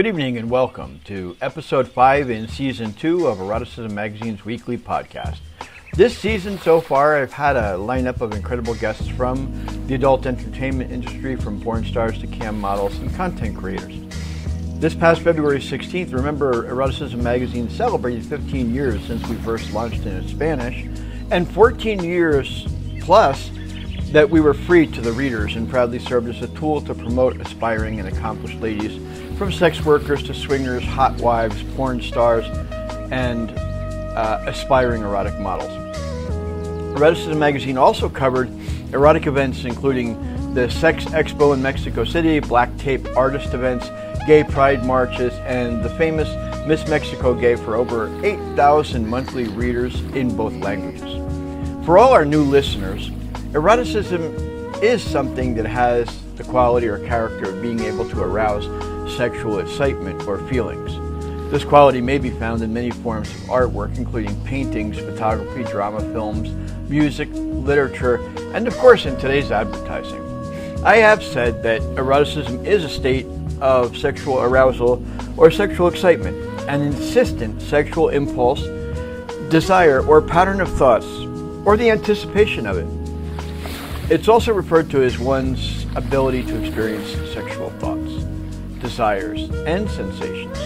Good evening and welcome to episode 5 in season 2 of Eroticism Magazine's weekly podcast. This season so far, I've had a lineup of incredible guests from the adult entertainment industry, from porn stars to cam models and content creators. This past February 16th, remember, Eroticism Magazine celebrated 15 years since we first launched in Spanish, and 14 years plus that we were free to the readers and proudly served as a tool to promote aspiring and accomplished ladies from sex workers to swingers, hot wives, porn stars, and uh, aspiring erotic models. Eroticism magazine also covered erotic events including the Sex Expo in Mexico City, Black Tape artist events, gay pride marches, and the famous Miss Mexico Gay for over 8,000 monthly readers in both languages. For all our new listeners, Eroticism is something that has the quality or character of being able to arouse sexual excitement or feelings. This quality may be found in many forms of artwork, including paintings, photography, drama, films, music, literature, and of course in today's advertising. I have said that eroticism is a state of sexual arousal or sexual excitement, an insistent sexual impulse, desire, or pattern of thoughts, or the anticipation of it. It's also referred to as one's ability to experience sexual thoughts, desires, and sensations.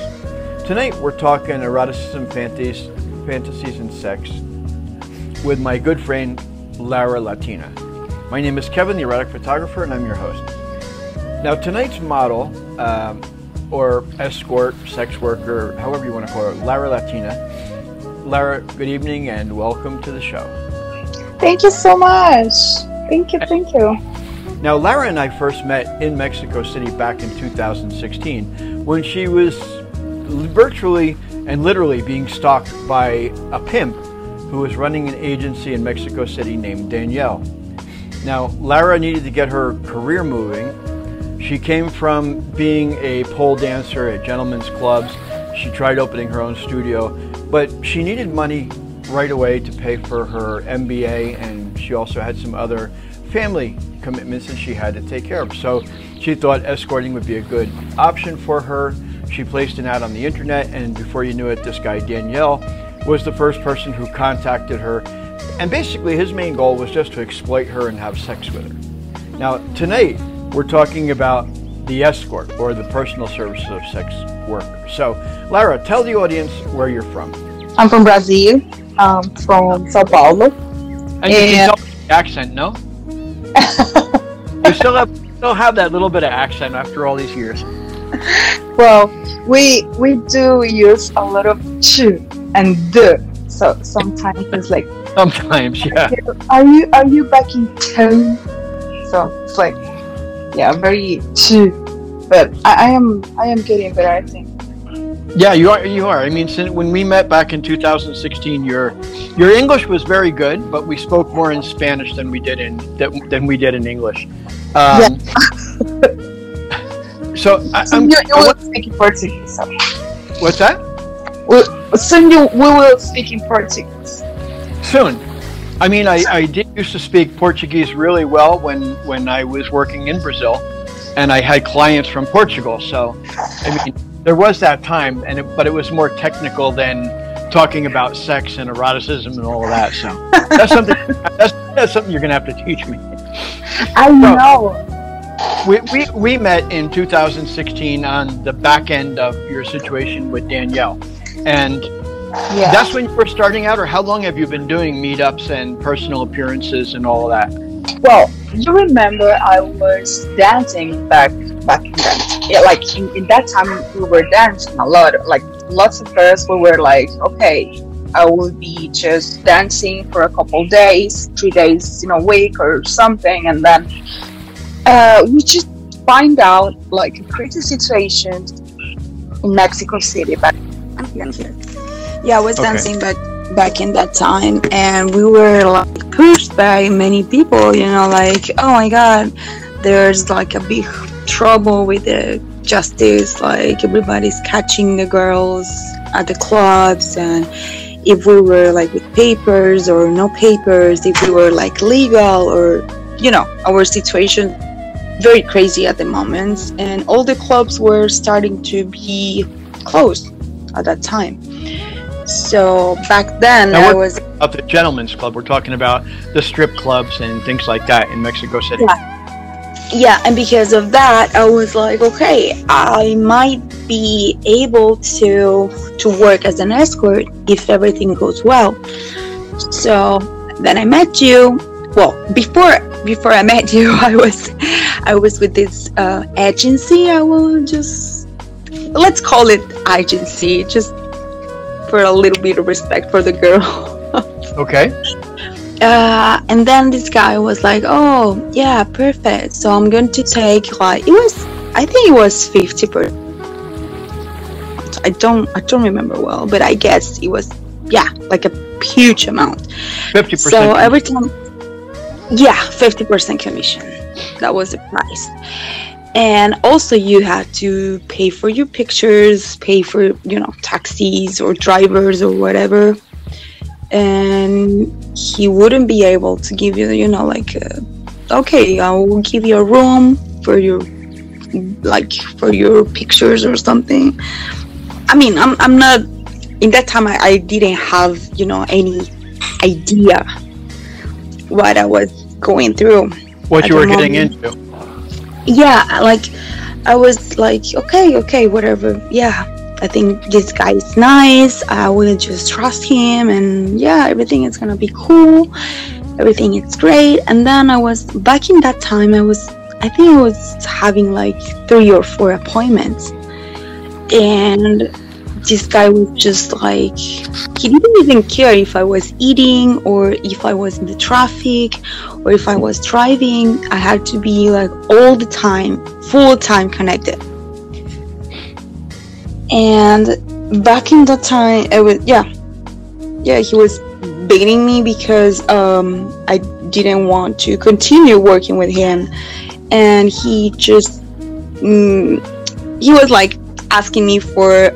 Tonight we're talking eroticism, fantasies, fantasies, and sex with my good friend Lara Latina. My name is Kevin, the erotic photographer, and I'm your host. Now, tonight's model, um, or escort, sex worker, however you want to call her, Lara Latina. Lara, good evening and welcome to the show. Thank you so much. Thank you, thank you. Now, Lara and I first met in Mexico City back in 2016 when she was virtually and literally being stalked by a pimp who was running an agency in Mexico City named Danielle. Now, Lara needed to get her career moving. She came from being a pole dancer at gentlemen's clubs. She tried opening her own studio, but she needed money right away to pay for her MBA, and she also had some other family commitments that she had to take care of. So she thought escorting would be a good option for her. She placed an ad on the internet, and before you knew it, this guy, Danielle, was the first person who contacted her. And basically, his main goal was just to exploit her and have sex with her. Now, tonight, we're talking about the escort or the personal services of sex workers. So, Lara, tell the audience where you're from. I'm from Brazil, um, from Sao Paulo. And you can tell the accent, no? you still have still have that little bit of accent after all these years. well, we we do use a lot of ch and the. So sometimes it's like sometimes, yeah. Are you are you back in town? So it's like yeah, very ch. But I, I am I am getting better, I think. Yeah, you are. You are. I mean, since when we met back in 2016, your your English was very good, but we spoke more in Spanish than we did in than we did in English. Um, yeah. so I, am you, you will speak in Portuguese. What's that? Well, soon you we will speak in Portuguese. Soon. I mean, I, I did used to speak Portuguese really well when when I was working in Brazil, and I had clients from Portugal. So, I mean there was that time, and it, but it was more technical than talking about sex and eroticism and all of that. So that's something that's, that's something you're gonna have to teach me. I so, know. We, we, we met in 2016 on the back end of your situation with Danielle. And yeah. that's when you were starting out, or how long have you been doing meetups and personal appearances and all of that? Well, you remember I was dancing back back then. Yeah, like in, in that time we were dancing a lot. Like lots of girls we were like, okay, I will be just dancing for a couple days, three days in a week or something, and then uh, we just find out like a crazy situation in Mexico City. But yeah, I was okay. dancing back back in that time, and we were like pushed by many people. You know, like oh my god, there's like a big trouble with the justice like everybody's catching the girls at the clubs and if we were like with papers or no papers if we were like legal or you know our situation very crazy at the moment, and all the clubs were starting to be closed at that time. So back then, Now I was Up the gentlemen's club, we're talking about the strip clubs and things like that in Mexico City. yeah, and because of that, I was like, okay, I might be able to to work as an escort if everything goes well. So then I met you. Well, before before I met you, I was I was with this uh, agency. I will just let's call it agency, just for a little bit of respect for the girl. Okay. Uh, and then this guy was like, "Oh, yeah, perfect. So I'm going to take like it was, I think it was fifty per. I don't, I don't remember well, but I guess it was, yeah, like a huge amount. Fifty percent. So every time, yeah, fifty percent commission. That was the price. And also, you had to pay for your pictures, pay for you know taxis or drivers or whatever. And he wouldn't be able to give you, you know, like, uh, okay, I will give you a room for your, like, for your pictures or something. I mean, I'm, I'm not. In that time, I, I didn't have, you know, any idea what I was going through. what at you were getting into. Yeah, like I was like, okay, okay, whatever. Yeah, I think this guy is nice. I will just trust him, and yeah, everything is gonna be cool. Everything is great. And then I was back in that time. I was, I think I was having like three or four appointments, and this guy was just like he didn't even care if I was eating or if I was in the traffic or if I was driving. I had to be like all the time, full time connected. And back in that time, it was yeah, yeah. He was baiting me because um, I didn't want to continue working with him, and he just mm, he was like asking me for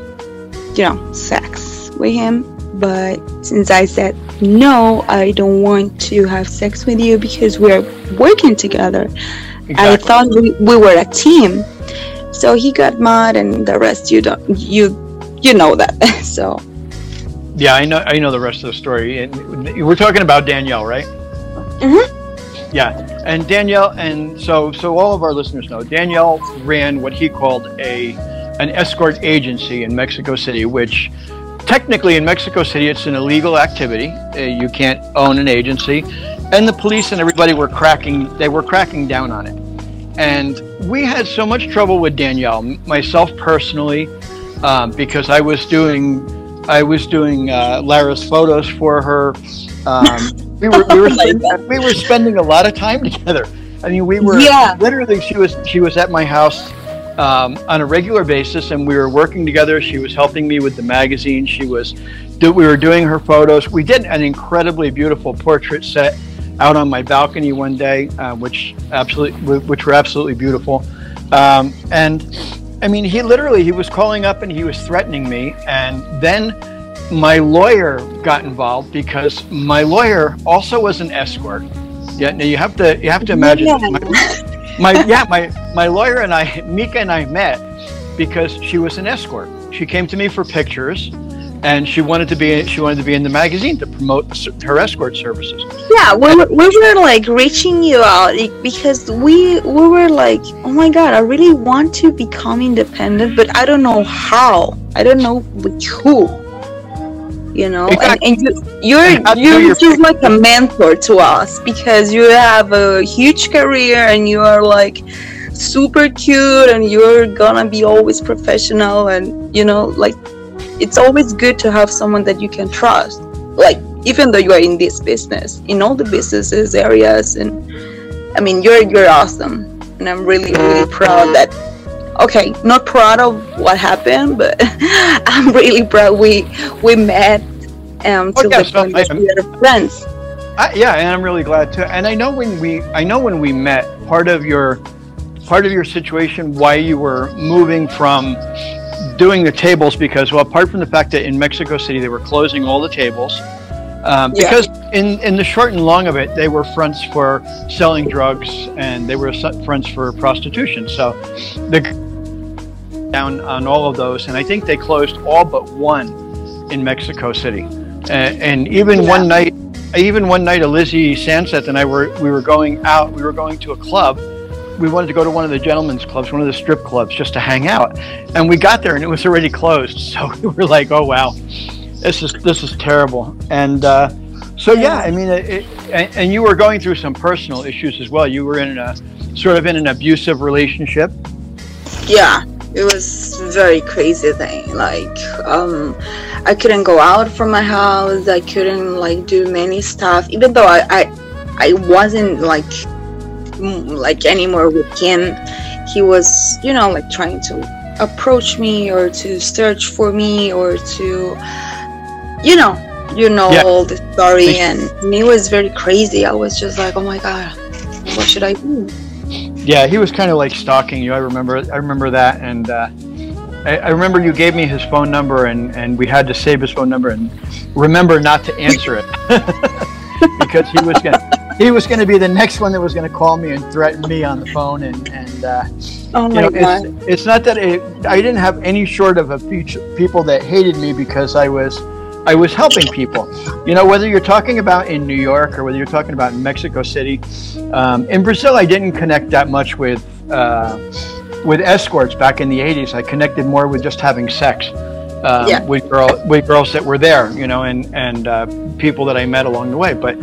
you know sex with him. But since I said no, I don't want to have sex with you because we're working together. I thought we, we were a team. So he got mad, and the rest you don't you you know that. so Yeah, I know. I know the rest of the story. And we're talking about Danielle, right? Mhm. Yeah, and Danielle, and so so all of our listeners know Danielle ran what he called a an escort agency in Mexico City, which technically in Mexico City it's an illegal activity. Uh, you can't own an agency, and the police and everybody were cracking they were cracking down on it. And we had so much trouble with Danielle, myself personally, um, because I was doing I was doing uh, Lara's photos for her. Um, we were we were spending, we were spending a lot of time together. I mean, we were Yeah. literally she was she was at my house um, on a regular basis, and we were working together. She was helping me with the magazine. She was do, we were doing her photos. We did an incredibly beautiful portrait set out on my balcony one day, uh, which absolutely which were absolutely beautiful. Um, and I mean, he literally he was calling up and he was threatening me, and then my lawyer got involved because my lawyer also was an escort. Yeah, now you have to you have to imagine Yeah. my, my yeah my my lawyer and I Mika and I met because she was an escort. She came to me for pictures, and she wanted to be she wanted to be in the magazine to promote her escort services. yeah, we were, we were like reaching you out because we we were like, oh my god, I really want to become independent, but I don't know how. I don't know with who. You know, and, Exactly. and you, you're And you're you- just like a mentor to us because you have a huge career and you are like super cute and you're gonna be always professional and you know like it's always good to have someone that you can trust. Like even though you are in this business in all the businesses areas and i mean you're you're awesome. And i'm really really proud that okay not proud of what happened but i'm really proud we we met um Oh, to yeah, the so point that we are friends. I, yeah, and I'm really glad too. And I know when we I know when we met, part of your part of your situation why you were moving from doing the tables because well apart from the fact that in Mexico City they were closing all the tables Um, Yeah. because in, in the short and long of it, they were fronts for selling drugs and they were fronts for prostitution. So the down on all of those, and I think they closed all but one in Mexico City. And, and even Yeah. one night, even one night, Lizzie Sanset and I were we were going out. We were going to a club. We wanted to go to one of the gentlemen's clubs, one of the strip clubs, just to hang out. And we got there, and it was already closed. So we were like, "Oh wow, this is this is terrible." And uh, so yeah, I mean, it, and, and you were going through some personal issues as well. You were in a sort of in an abusive relationship. yeah it was very crazy thing like um i couldn't go out from my house i couldn't like do many stuff even though i i, I wasn't like like anymore with him he was you know like trying to approach me or to search for me or to you know you know Yeah. all the story and it was very crazy i was just like oh my god what should i do Yeah, he was kind of like stalking you. I remember. I remember that, and uh, I, I remember you gave me his phone number, and and we had to save his phone number and remember not to answer it because he was gonna he was gonna be the next one that was gonna call me and threaten me on the phone, and and uh, oh you my know, god it's, it's not that it, I didn't have any short of a future people that hated me because I was I was helping people. You know, whether you're talking about in New York or whether you're talking about in Mexico City, um, in Brazil, I didn't connect that much with uh, with escorts back in the '80s. I connected more with just having sex. Um, Yeah. with girl with girls that were there, you know, and and uh, people that I met along the way. But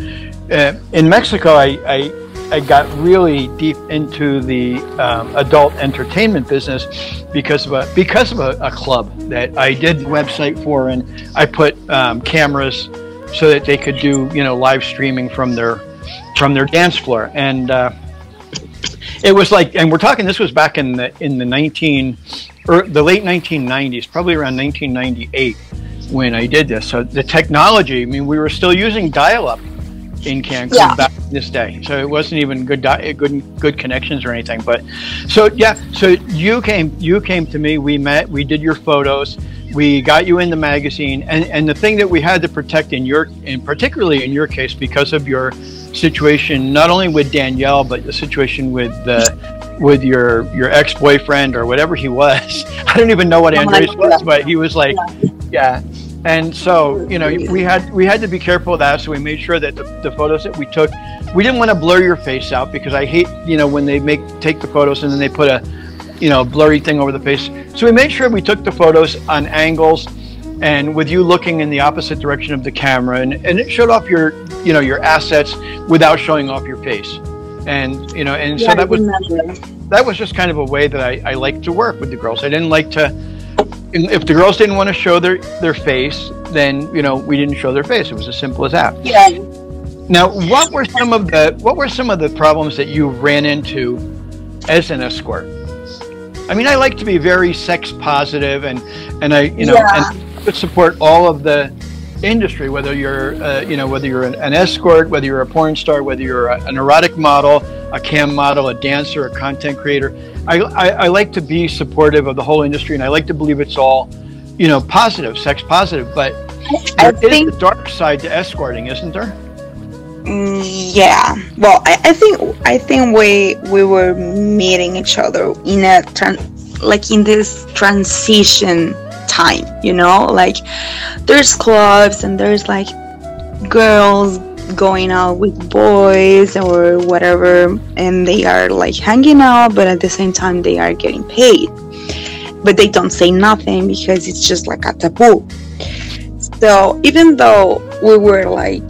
uh, in Mexico, I, I I got really deep into the um, adult entertainment business because of a because of a, a club that I did website for, and I put um, cameras so that they could do you know live streaming from their from their dance floor, and uh, it was like, and we're talking. This was back in the in the nineteen or the late 1990s, probably around 1998 when I did this. So the technology, I mean, we were still using dial-up in Cancun Yeah. back in this day. So it wasn't even good, di- good, good connections or anything. But so yeah, so you came, you came to me. We met. We did your photos. We got you in the magazine, and and the thing that we had to protect in your, in particularly in your case, because of your situation, not only with Danielle, but the situation with the with your your ex boyfriend or whatever he was. I don't even know what Andres was, but he was like, yeah. And so you know, we had we had to be careful of that. So we made sure that the, the photos that we took, we didn't want to blur your face out because I hate you know when they make take the photos and then they put a you know blurry thing over the face. So we made sure we took the photos on angles and with you looking in the opposite direction of the camera and, and it showed off your you know your assets without showing off your face and you know and so Yeah, I that was that was just kind of a way that I, I like to work with the girls. I didn't like to, if the girls didn't want to show their, their face, then, you know, we didn't show their face. It was as simple as that. yeah Now, what were some of the, what were some of the problems that you ran into as an escort? I mean, I like to be very sex positive and, and I, you know, Yeah. and support all of the industry, whether you're, uh, you know, whether you're an, an escort, whether you're a porn star, whether you're a, an erotic model, a cam model, a dancer, a content creator. I, I, I like to be supportive of the whole industry, and I like to believe it's all, you know, positive, sex positive. But I there is think a dark side to escorting, isn't there? Mm, yeah well I, I think i think we we were meeting each other in a tran- like in this transition time you know like there's clubs and there's like girls going out with boys or whatever and they are like hanging out but at the same time they are getting paid but they don't say nothing because it's just like a taboo so even though we were like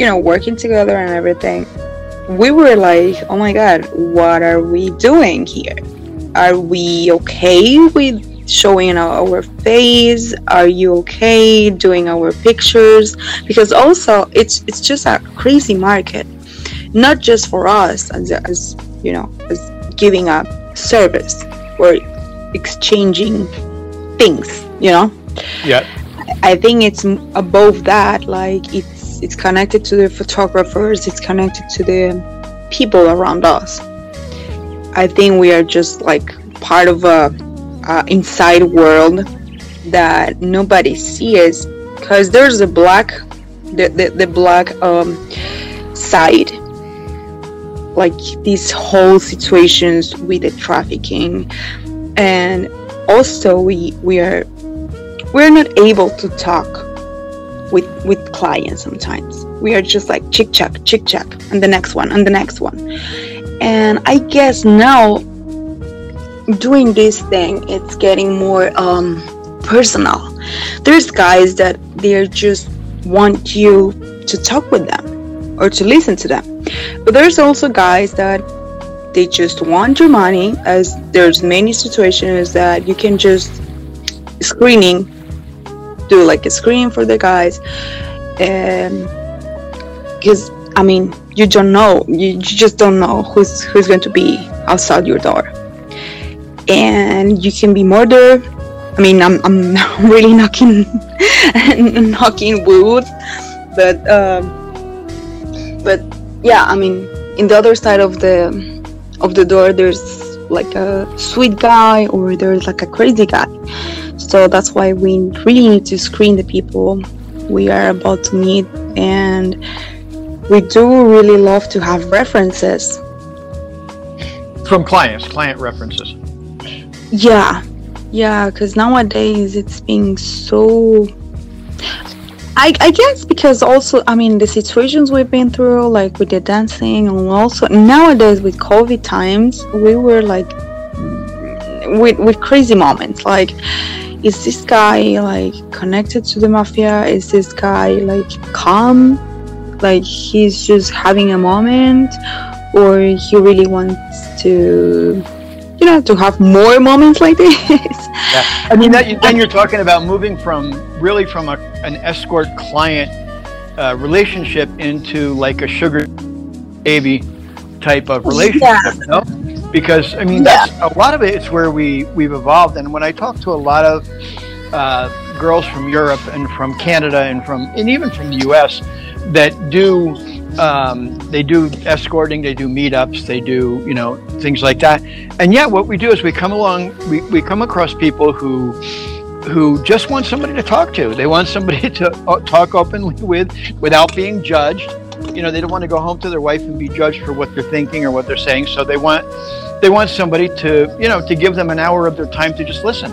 you know, working together and everything, we were like, oh my god, what are we doing here? Are we okay with showing our face? Are you okay doing our pictures? Because also, it's it's just a crazy market, not just for us as as you know, as giving a service or exchanging things, you know. Yeah. I think it's above that. Like it's it's connected to the photographers. It's connected to the people around us. I think we are just like part of a, a inside world that nobody sees because there's a black the the, the black um, side. Like these whole situations with the trafficking. And also we we are we're not able to talk with with clients sometimes. We are just like chick chack chick chack and the next one and the next one. And i guess now doing this thing it's getting more um personal. There's guys that they're just want you to talk with them or to listen to them. But there's also guys that they just want your money as there's many situations that you can just screening do like a screen for the guys. And because i mean you don't know you, you just don't know who's who's going to be outside your door and you can be murdered. I mean i'm, I'm really knocking knocking wood but um but yeah i mean in the other side of the of the door there's like a sweet guy or there's like a crazy guy. So that's why we really need to screen the people we are about to meet and we do really love to have references. From clients client references yeah. Yeah because nowadays it's being so I, I guess because also I mean the situations we've been through like with the dancing and also nowadays with COVID times we were like with with crazy moments. Like is this guy like connected to the mafia? Is this guy like calm? Like he's just having a moment? Or he really wants to you know to have more moments like this yeah i mean that, then you're talking about moving from really from a, an escort client uh, relationship into like a sugar baby type of relationship yeah. you know? because i mean yeah. that's a lot of it it's where we we've evolved and when i talk to a lot of uh, girls from europe and from canada and from and even from the us that do um, they do escorting, they do meetups, they do you know things like that. And yeah, what we do is we come along, we, we come across people who who just want somebody to talk to. They want somebody to uh, talk openly with without being judged. You know, they don't want to go home to their wife and be judged for what they're thinking or what they're saying. So they want they want somebody to you know to give them an hour of their time to just listen.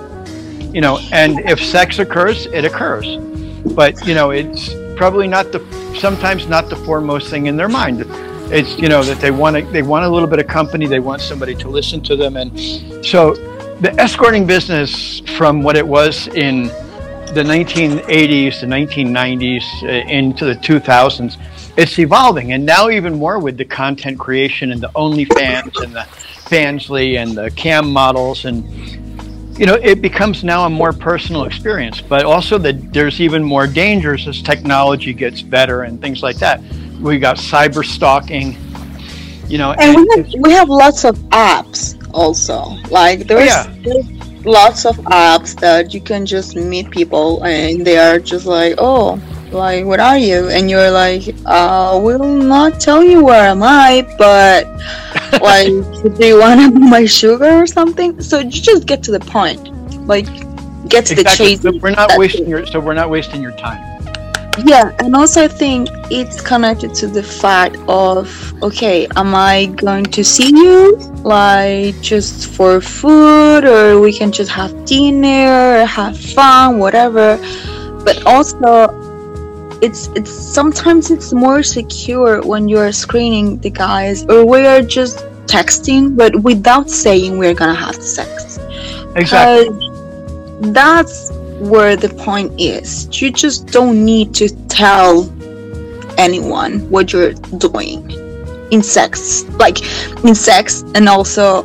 You know, and if sex occurs, it occurs. But you know, it's probably not the sometimes not the foremost thing in their mind. It's you know that they want they want a little bit of company, they want somebody to listen to them, and so the escorting business from what it was in the 1980s, the 1990s, uh, into the 2000s, it's evolving, and now even more with the content creation and the OnlyFans and the Fansly and the cam models and you know, it becomes now a more personal experience, but also that there's even more dangers as technology gets better and things like that. We got cyber stalking, you know, and, and we, have, we have lots of apps also. Like there's, yeah. there's lots of apps that you can just meet people and they are just like, oh, like what are you? And you're like uh will not tell you where am i but like do you want to be my sugar or something? So you just get to the point. Like get to exactly. the chase. So we're not wasting your so we're not wasting your time. Yeah and also i think it's connected to the fact of okay am i going to see you like just for food or we can just have dinner have fun whatever. But also it's it's sometimes it's more secure when you're screening the guys or we are just texting but without saying we're gonna have sex. Exactly. That's where the point is. You just don't need to tell anyone what you're doing in sex. Like in sex and also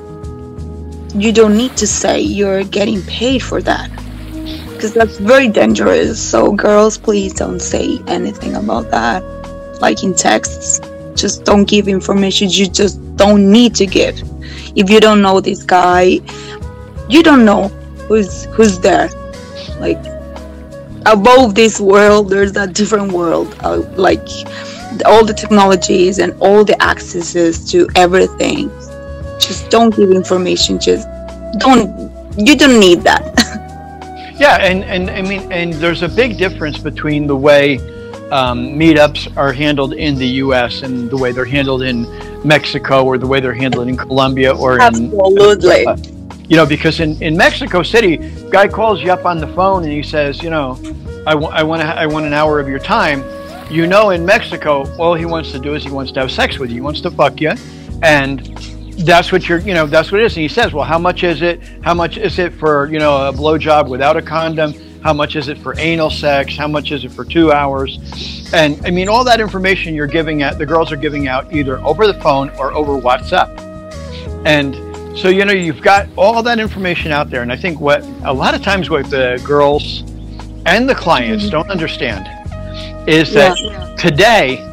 you don't need to say you're getting paid for that because that's very dangerous. So, girls, please don't say anything about that. Like in texts, just don't give information you just don't need to give. If you don't know this guy, you don't know who's who's there. Like above this world, there's a different world. Uh, like all the technologies and all the accesses to everything. Just don't give information. Just don't. You don't need that. Yeah, and, and I mean, and there's a big difference between the way um, meetups are handled in the U.S. and the way they're handled in Mexico or the way they're handled in Colombia or absolutely. in uh, you know because in, in Mexico City, guy calls you up on the phone and he says, you know, I, w- I want I want an hour of your time. You know, in Mexico, all he wants to do is he wants to have sex with you. He wants to fuck you, and that's what you're you know that's what it is. And he says well how much is it? How much is it for you know a blowjob without a condom? How much is it for anal sex? How much is it for two hours? And i mean all that information you're giving out the girls are giving out either over the phone or over whatsapp. And so you know you've got all that information out there. And i think what a lot of times what the girls and the clients mm-hmm. don't understand is that Yeah. today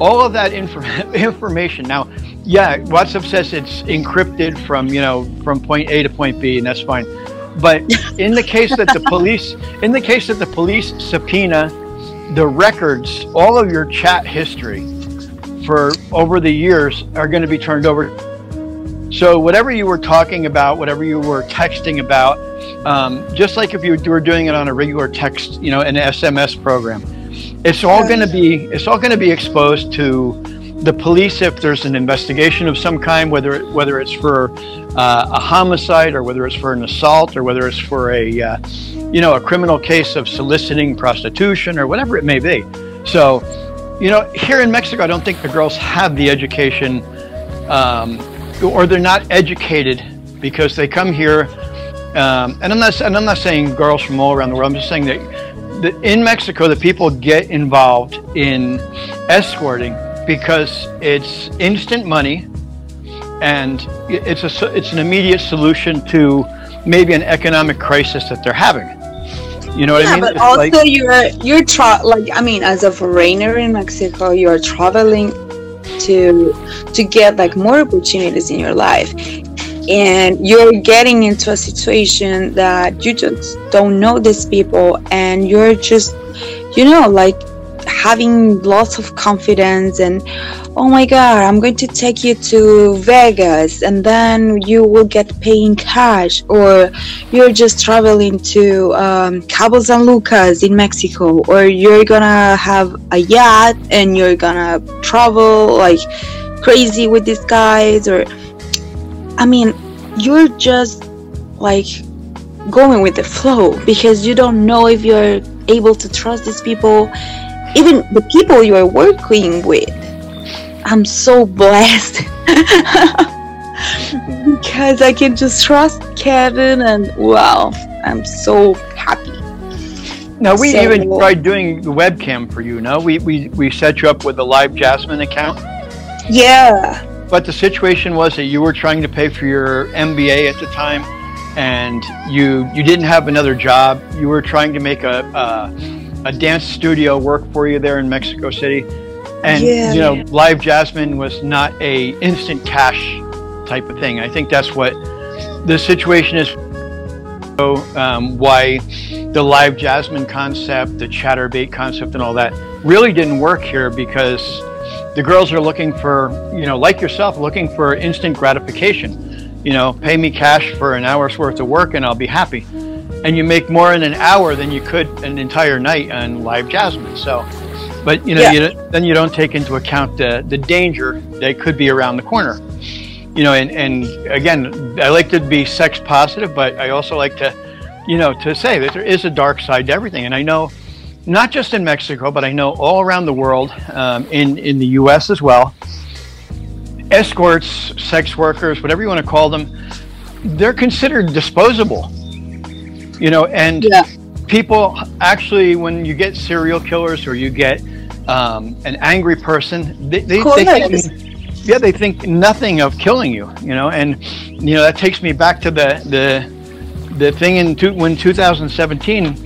all of that infor- information now yeah whatsapp says it's encrypted from you know from point a to point b and that's fine. But in the case that the police in the case that the police subpoena the records all of your chat history for over the years are going to be turned over. So whatever you were talking about whatever you were texting about um, just like if you were doing it on a regular text you know an sms program it's all going to be it's all going to be exposed to the police if there's an investigation of some kind whether it, whether it's for uh, a homicide or whether it's for an assault or whether it's for a uh, you know a criminal case of soliciting prostitution or whatever it may be so you know here in mexico i don't think the girls have the education um, or they're not educated because they come here um, and I'm not and I'm not saying girls from all around the world. I'm just saying that, that in Mexico, the people get involved in escorting because it's instant money, and it's a it's an immediate solution to maybe an economic crisis that they're having. You know what I yeah, mean? but It's also like- you're you're tra- like I mean, as a foreigner in Mexico, you're traveling to to get like more opportunities in your life, and you're getting into a situation that you just don't know these people, and you're just you know like having lots of confidence and oh my god i'm going to take you to vegas and then you will get paid in cash or you're just traveling to um, Cabo San Lucas in Mexico, or you're gonna have a yacht and you're gonna travel like crazy with these guys, or I mean, you're just like going with the flow because you don't know if you're able to trust these people, even the people you're working with. I'm so blessed. because I can just trust Kevin and wow, I'm so happy. No, we So- even tried doing the webcam for you. No, we, we we set you up with a LiveJasmin account. Yeah. But the situation was that you were trying to pay for your MBA at the time, and you you didn't have another job. You were trying to make a a, a dance studio work for you there in Mexico City, and Yeah. you know, LiveJasmin was not a instant cash type of thing. I think that's what the situation is. So, um, why the LiveJasmin concept, the Chaturbate concept, and all that really didn't work here because the girls are looking for, you know, like yourself, looking for instant gratification. You know, pay me cash for an hour's worth of work and I'll be happy. And you make more in an hour than you could an entire night on LiveJasmin. So, but you know, Yeah. you, then you don't take into account the, the danger that could be around the corner. You know, and, and again, I like to be sex positive, but I also like to, you know, to say that there is a dark side to everything. And I know not just in Mexico, but I know all around the world, um, in in the U.S. as well. Escorts, sex workers, whatever you want to call them, they're considered disposable. You know, and Yeah. people actually, when you get serial killers or you get um, an angry person, they, they, they think, yeah, they think nothing of killing you. You know, and you know that takes me back to the the the thing in two, when 2017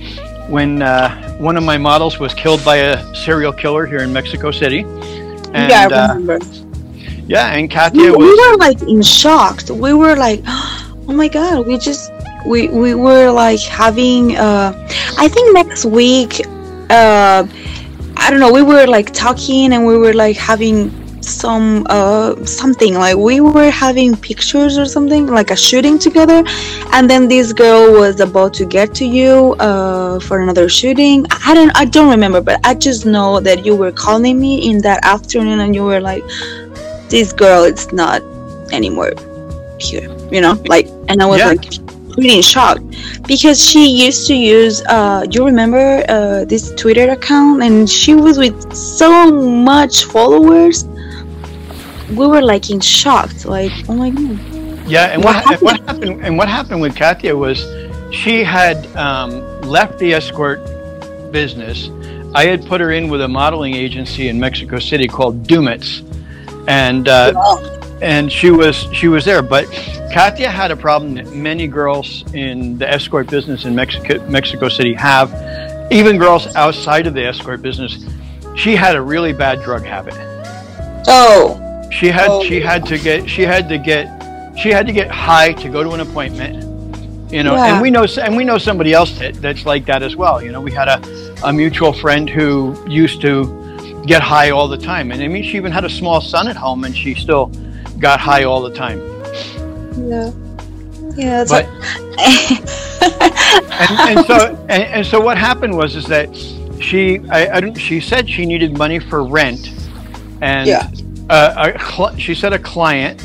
when uh, one of my models was killed by a serial killer here in Mexico City. And, yeah, I uh, remember. yeah, and we, Katya we was. were like in shock. We were like, oh my god, we just we we were like having uh I think next week uh I don't know, we were like talking and we were like having some uh something. Like we were having pictures or something like a shooting together. And then this girl was about to get to you uh for another shooting. I don't i don't remember but i just know that you were calling me in that afternoon and you were like this girl is not anymore here you know? Like and i was Yeah. like pretty in shock because she used to use uh you remember uh this twitter account? And she was with so much followers. We were like in shock like oh my god. Yeah, and What what, and what happened? And what happened with Katya was, she had um, left the escort business. I had put her in with a modeling agency in Mexico City called Dumitz, and uh, and she was she was there. But Katya had a problem that many girls in the escort business in Mexico Mexico City have, even girls outside of the escort business. She had a really bad drug habit. oh She had Oh. she had to get she had to get she had to get high to go to an appointment. You know, Yeah. and we know and we know somebody else that, that's like that as well. You know, we had a, a mutual friend who used to get high all the time, and I mean, she even had a small son at home, and she still got high all the time. yeah yeah it's But like- and, and so and, and so what happened was is that she I, I don't she said she needed money for rent and Yeah. uh, a cl- she said a client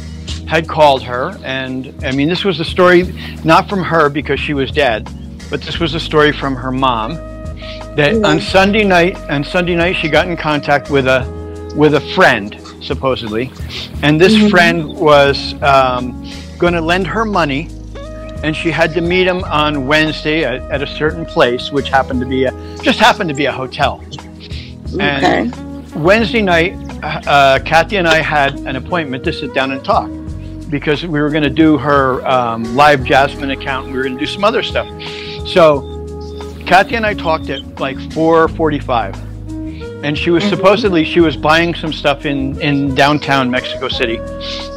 had called her and i mean this was a story not from her because she was dead but this was a story from her mom that Mhm. on sunday night on sunday night she got in contact with a with a friend supposedly and this Mhm. friend was um, going to lend her money and she had to meet him on Wednesday at, at a certain place, which happened to be a just happened to be a hotel. okay And Wednesday night, uh, Katya and I had an appointment to sit down and talk because we were going to do her um, LiveJasmin account. and We were going to do some other stuff. So Katya and I talked at like 4:45, and she was supposedly she was buying some stuff in in downtown Mexico City,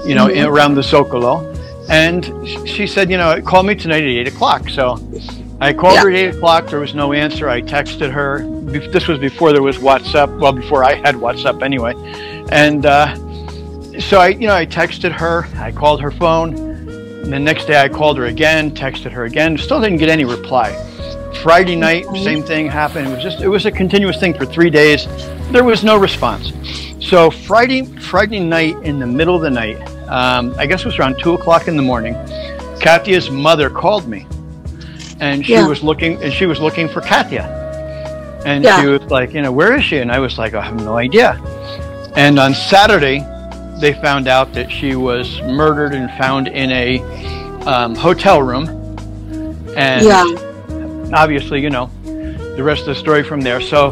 you know, Mhm. around the Zocalo. And she said, you know, call me tonight at eight o'clock. So I called her at eight o'clock. There was no answer. I texted her. This was before there was WhatsApp. Well, before I had WhatsApp anyway. And uh, so I, you know, I texted her. I called her phone. And the next day I called her again, texted her again. Still didn't get any reply. Friday night, same thing happened. It was just, it was a continuous thing for three days. There was no response. So Friday, Friday night in the middle of the night, um, I guess it was around two o'clock in the morning. Katya's mother called me, and she Yeah. was looking, and she was looking for Katya, and Yeah. she was like, you know, where is she? And I was like, I have no idea. And on Saturday, they found out that she was murdered and found in a um, hotel room, and yeah obviously, you know, the rest of the story from there. So,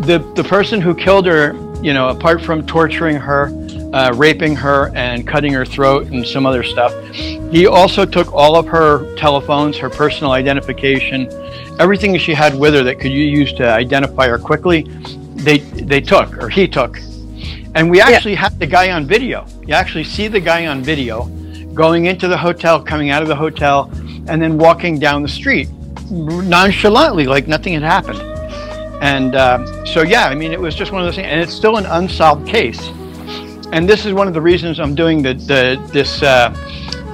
the the person who killed her, you know, apart from torturing her, uh, raping her, and cutting her throat and some other stuff, he also took all of her telephones, her personal identification, everything she had with her that could you use to identify her quickly. They they took or he took, and we actually had the guy on video. You actually see the guy on video going into the hotel, coming out of the hotel, and then walking down the street nonchalantly, like nothing had happened. And uh, so, yeah, I mean, it was just one of those things, and it's still an unsolved case. And this is one of the reasons I'm doing the, the this uh,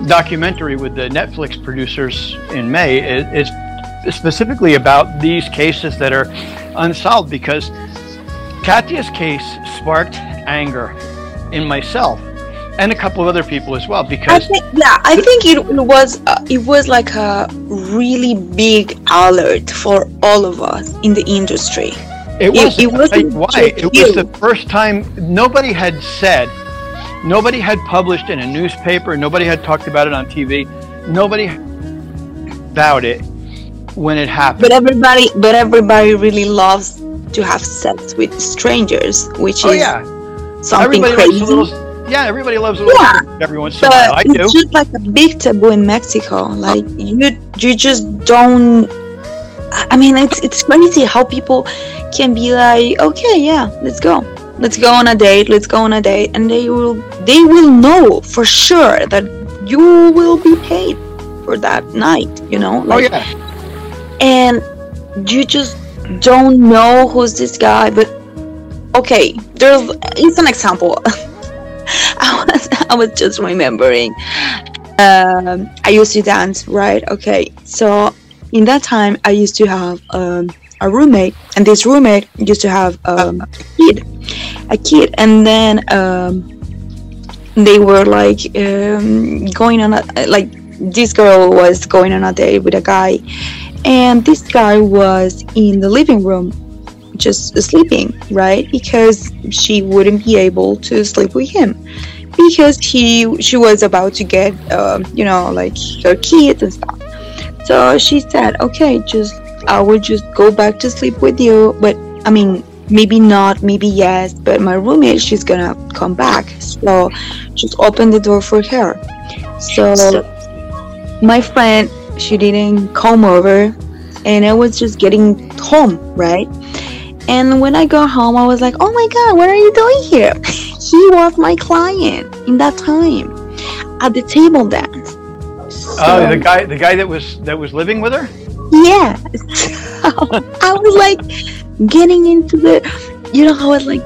documentary with the Netflix producers in May. It, it's specifically about these cases that are unsolved because Katya's case sparked anger in myself and a couple of other people as well I because think yeah, I think it was uh, it was like a really big alert for all of us in the industry. It was. it I'll wasn't why. It was the first time nobody had said, nobody had published in a newspaper, nobody had talked about it on TV, nobody about it when it happened. But everybody but everybody really loves to have sex with strangers, which oh is yeah, something everybody crazy. Loves a little. Yeah, everybody loves a little Yeah, sex every once in a while. I do. it's just like a big taboo in Mexico. Like you, you just don't. I mean, it's it's crazy how people can be like, okay, yeah, let's go, let's go on a date, let's go on a date, and they will they will know for sure that you will be paid for that night. You know, Oh like, yeah, and you just don't know who's this guy. But okay, there's it's an example. I was I was just remembering. Um, I used to dance, right? Okay, so in that time, I used to have um, a roommate, and this roommate used to have um, a kid, a kid, and then um, they were like um, going on a like this girl was going on a date with a guy, and this guy was in the living room just sleeping, right? Because she wouldn't be able to sleep with him because he she was about to get um, you know like her kids and stuff. So she said, "Okay, just I will just go back to sleep with you." But I mean, maybe not, maybe yes. But my roommate, she's gonna come back, so just open the door for her. So my friend, she didn't come over, and I was just getting home, right? And when I got home, I was like, "Oh my god, what are you doing here?" he was my client in that time at the table dance. Oh, the guy, the guy that was that was living with her. Yeah, I was like getting into the, you know, I was like,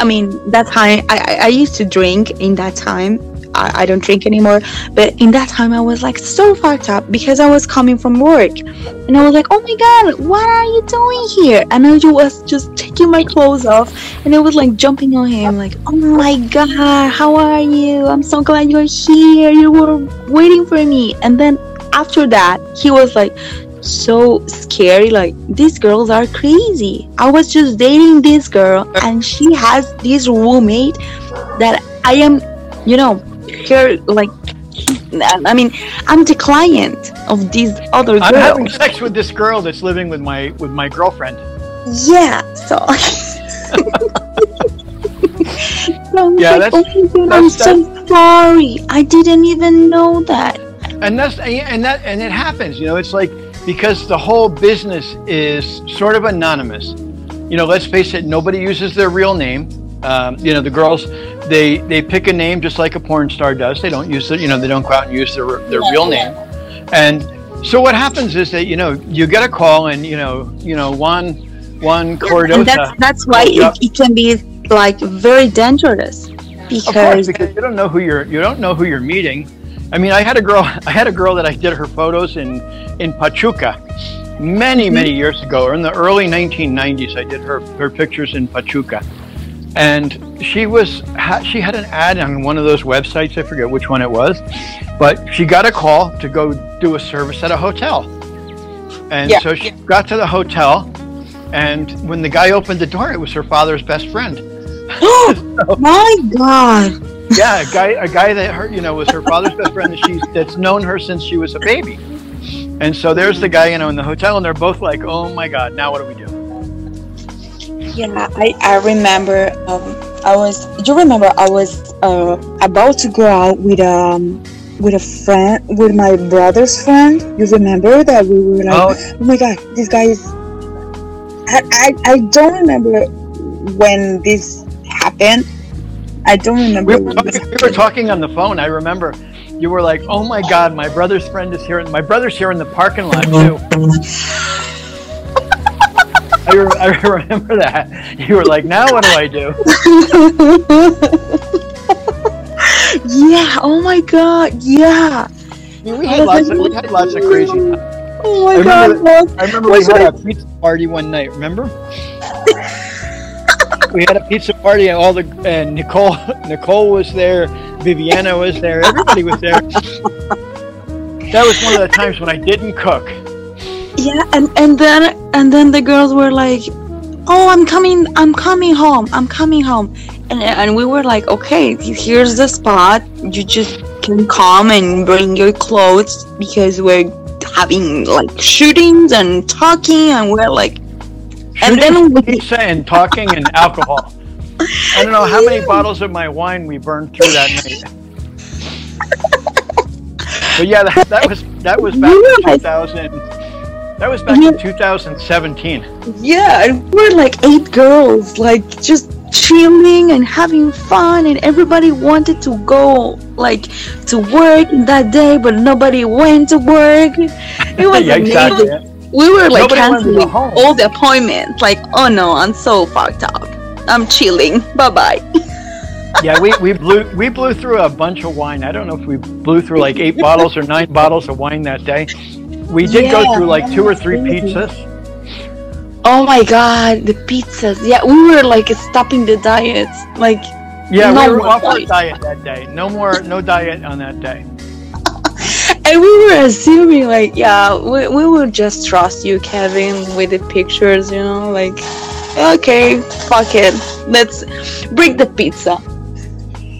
I mean, that time I, I, I used to drink in that time. I, I don't drink anymore, but in that time I was like so fucked up because I was coming from work, and I was like, oh my god, what are you doing here? And I was just taking my clothes off, and I was like jumping on him, like, oh my god, how are you? I'm so glad you're here. You were waiting for me, and then after that, he was like so scary like these girls are crazy i was just dating this girl and she has this roommate that i am you know her like i mean i'm the client of this other girl I'm having sex with this girl that's living with my with my girlfriend. yeah so. So I'm Yeah, like, that's- oh God, i'm that's- so sorry. I didn't even know that. And that's and that and it happens you know it's like because the whole business is sort of anonymous. You know let's face it nobody uses their real name um, you know the girls they they pick a name just like a porn star does. They don't use it you know they don't go out and use their their real name. And so what happens is that you know you get a call and you know you know Juan and Cordosa that's that's why it, it can be like very dangerous Of course, because because you don't know who you're you don't know who you're meeting. I mean, I had a girl I had a girl that I did her photos in in Pachuca many many years ago, or in the early 1990s. I did her her pictures in Pachuca, and she was ha- she had an ad on one of those websites. I forget which one it was, but she got a call to go do a service at a hotel, and Yeah. so she got to the hotel, and when the guy opened the door, it was her father's best friend. my god yeah, a guy, a guy that her, you know, was her father's best friend. That she's that's known her since she was a baby. And so there's the guy, you know, in the hotel, and they're both like, "Oh my God, now what do we do?" Yeah, I, I remember. Um, I was. You remember? I was uh, about to go out with um with a friend, with my brother's friend. You remember that we were like, Oh. oh, my god, this guy is. I, I I don't remember when this happened. I don't remember. We were, talking, we were talking on the phone. I remember you were like, "Oh my God, my brother's friend is here. and My brother's here in the parking lot too." I, re- I remember that. You were like, "Now what do I do?" yeah. Oh my god. Yeah. I mean, we oh, had lots of we had lots of crazy. Times. Oh my I god. remember I remember we had a pizza party one night. Remember? we had a pizza party and all the and Nicole Nicole was there, Viviana was there, everybody was there. That was one of the times when I didn't cook. Yeah, and and then and then the girls were like, "Oh, I'm coming, I'm coming home, I'm coming home," and and we were like, "Okay, here's the spot. You just can come and bring your clothes because we're having like shootings and talking, and we're like, and then we, pizza and talking and alcohol. I don't know how many bottles of my wine we burned through that night. But yeah, that, that was that was back in 2000. That was back in 2017. yeah, and we're like eight girls, like just chilling and having fun, and everybody wanted to go like to work that day, but nobody went to work. It was yeah, exactly. We were like Nobody wanted to go canceling all the appointments. Like, oh no, I'm so fucked up. I'm chilling. Bye bye. yeah, we, we blew we blew through a bunch of wine. I don't know if we blew through like eight bottles or nine bottles of wine that day. We did go through like two or three crazy. pizzas. Oh my god, the pizzas. Yeah, we were like stopping the diets. Like, Yeah, No we were off diet. diet that day. No more, no diet on that day. and we were assuming, like, yeah, we, we will just trust you, Kevin, with the pictures, you know? Like, okay, fuck it. Let's break the pizza.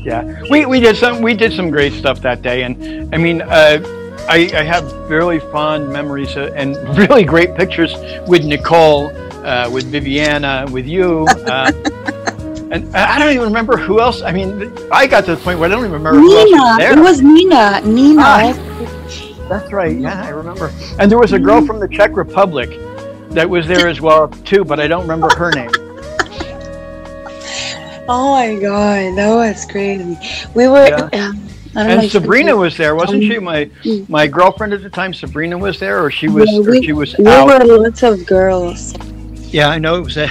Yeah, we, we did some we did some great stuff that day, and I mean, uh, I, I have really fond memories uh, and really great pictures with Nicole, uh, with Viviana, with you, uh, and I don't even remember who else. I mean, I got to the point where I don't even remember who else was Nina, there. it was Nina. Nina. Ah. That's right. Yeah, I remember. And there was a girl from the Czech Republic that was there as well too, but I don't remember her name. Oh my god, that was crazy. We were. Yeah. um, I don't know And if- Sabrina was there, wasn't Um, she? My mm. my girlfriend at the time, Sabrina was there, or she was, Yeah, or we- she was We out. were lots of girls. Yeah, I know it was. A,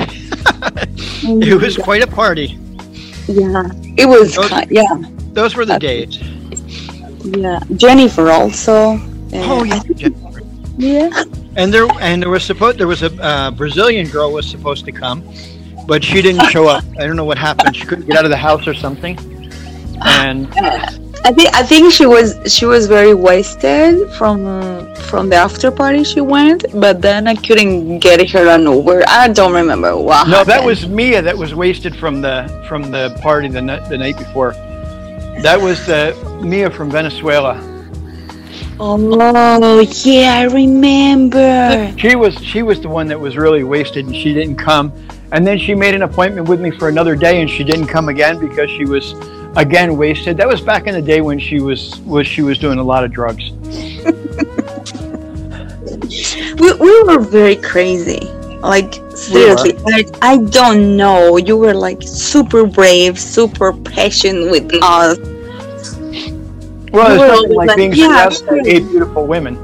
Oh it was God. quite a party. Yeah, it was. Those- Kind, yeah, Those were the Okay. days. yeah. Jennifer also. uh, Oh yeah. Yeah. And there and there was supposed there was a uh, Brazilian girl was supposed to come, but she didn't show up. I don't know what happened. She couldn't get out of the house or something. And I think I think she was she was very wasted from from the after party she went, but then I couldn't get her an Uber. I don't remember what. no, that was Mia that was wasted from the from the party the night the night before. That was the Mia from Venezuela. Oh yeah, I remember. She was she was the one that was really wasted and she didn't come. And then she made an appointment with me for another day and she didn't come again because she was again wasted. That was back in the day when she was was she was doing a lot of drugs. We, we were very crazy. Like seriously, I, I don't know. You were like super brave, super patient with us. Well, We it's like like, being yeah, surrounded by eight beautiful women.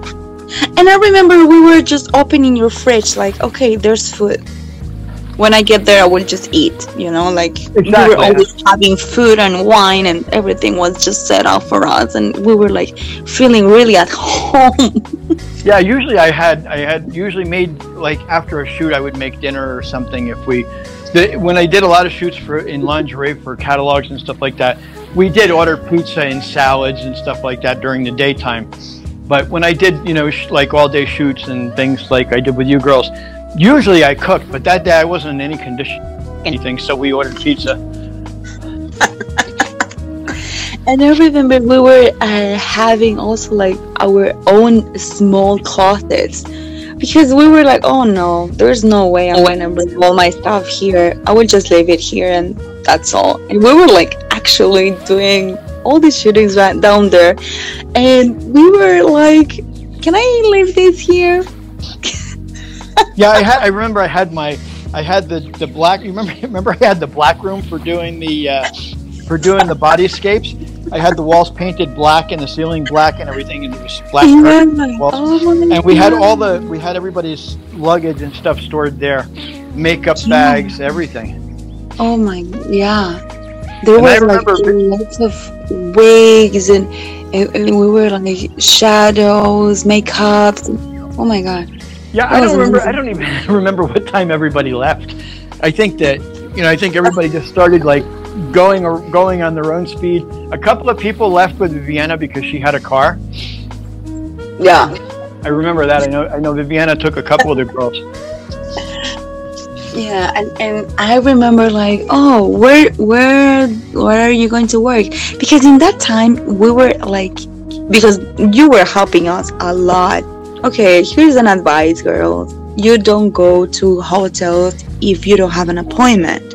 And I remember we were just opening your fridge, like, okay, there's food. When I get there, I will just eat. You know, like we were always having food and wine, and everything was just set out for us, and we were like feeling really at home. Yeah, usually I had I had usually made like after a shoot I would make dinner or something if we the, when I did a lot of shoots for in lingerie for catalogs and stuff like that. We did order pizza and salads and stuff like that during the daytime. But when I did, you know, sh- like all day shoots and things like I did with you girls, usually I cook, but that day I wasn't in any condition anything, so we ordered pizza. And I remember we were uh, having also like our own small closets because we were like, oh no, there's no way I'm gonna bring all my stuff here. I will just leave it here and that's all. And we were like actually doing all the shootings right down there, and we were like, can I leave this here? Yeah, I had. I remember I had my. I had the the black. You remember? Remember I had the black room for doing the uh, for doing the bodyscapes. I had the walls painted black and the ceiling black and everything, and it was black curtains. Oh And we had all the we had everybody's luggage and stuff stored there, makeup Yeah. bags, everything. Oh my, yeah. There And was like lots of wigs and, and, and we were like shadows, makeup. Oh my god. Yeah, I don't remember. I don't even remember what time everybody left. I think that you know. I think everybody just started like going or going on their own speed. A couple of people left with Viviana because she had a car. Yeah. I remember that. I know. I know. Viviana took a couple of the girls. Yeah, and, and I remember like, oh, where where where are you going to work? Because in that time we were like, because you were helping us a lot. Okay, here's an advice, girls. You don't go to hotels if you don't have an appointment.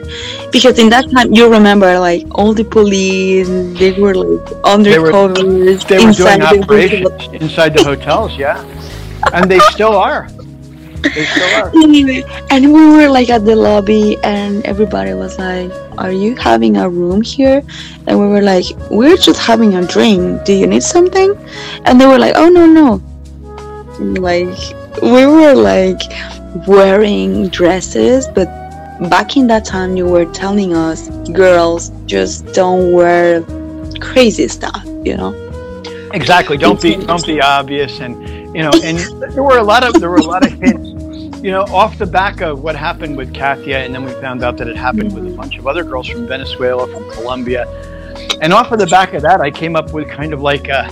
Because in that time, you remember like all the police, they were like undercover. They were- They were inside doing operations inside the hotels. Yeah, and they still are. They still are. Anyway, and we were like at the lobby, and everybody was like, "Are you having a room here?" And we were like, "We're just having a drink. Do you need something?" And they were like, "Oh no, no." Like we were like wearing dresses, but back in that time you were telling us girls just don't wear crazy stuff you know? Exactly. Don't be don't be obvious and you know and there were a lot of there were a lot of hints you know off the back of what happened with Katya and then we found out that it happened with a mm-hmm. bunch of other girls from Venezuela from Colombia. And off of the back of that I came up with kind of like a